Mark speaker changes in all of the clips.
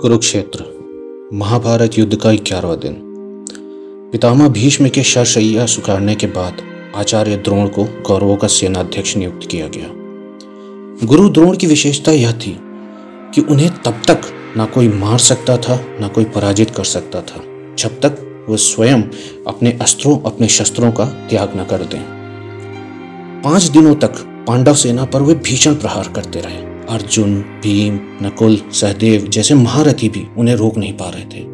Speaker 1: कुरुक्षेत्र, महाभारत युद्ध का ग्यारहवा दिन। पितामह भीष्म के शरशैया सुखाड़ने के बाद आचार्य द्रोण को कौरवों का सेनाध्यक्ष नियुक्त किया गया। गुरु द्रोण की विशेषता यह थी कि उन्हें तब तक ना कोई मार सकता था, ना कोई पराजित कर सकता था, जब तक वह स्वयं अपने अस्त्रों, अपने शस्त्रों का त्याग न कर दें। पाँच दिनों तक पांडव सेना पर वे भीषण प्रहार करते रहे। अर्जुन, भीम, नकुल, सहदेव जैसे महारथी भी उन्हें रोक नहीं पा रहे थे।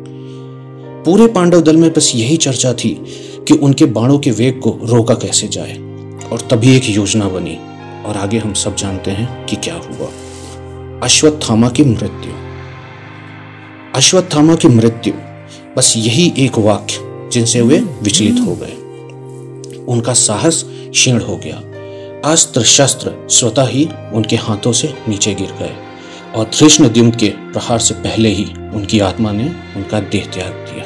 Speaker 1: पूरे पांडव दल में बस यही चर्चा थी कि उनके बाणों के वेग को रोका कैसे जाए। और तभी एक योजना बनी और आगे हम सब जानते हैं कि क्या हुआ। अश्वत्थामा की मृत्यु। अश्वत्थामा की मृत्यु, बस यही एक वाक्य जिनसे वे विचलित हो गए। उनका साहस क्षीण हो गया। अस्त्र शस्त्र स्वतः ही उनके हाथों से नीचे गिर गए और कृष्ण द्युम के प्रहार से पहले ही उनकी आत्मा ने उनका देह त्याग दिया।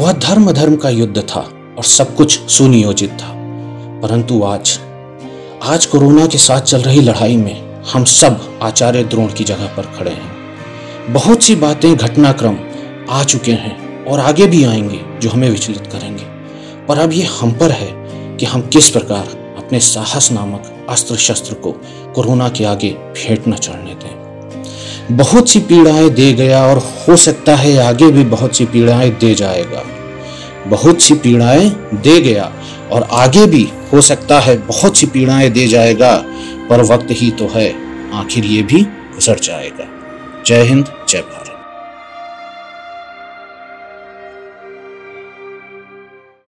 Speaker 1: वह धर्म धर्म का युद्ध था और सब कुछ सुनियोजित था। परंतु आज आज कोरोना के साथ चल रही लड़ाई में हम सब आचार्य द्रोण की जगह पर खड़े हैं। बहुत सी बातें घटनाक्रम आ चुके हैं और आगे भी आएँगे जो हमें विचलित करेंगे। पर अब ये हम पर है कि हम किस प्रकार अपने साहस नामक अस्त्र शस्त्र को कोरोना के आगे भेंट न चढ़ने दें। बहुत सी पीड़ाएँ दे गया और हो सकता है आगे भी बहुत सी पीड़ाएँ दे जाएगा। बहुत सी पीड़ाएँ दे गया और आगे भी हो सकता है बहुत सी पीड़ाएँ दे जाएगा, पर वक्त ही तो है, आखिर ये भी गुजर जाएगा। जय हिंद, जय भारत।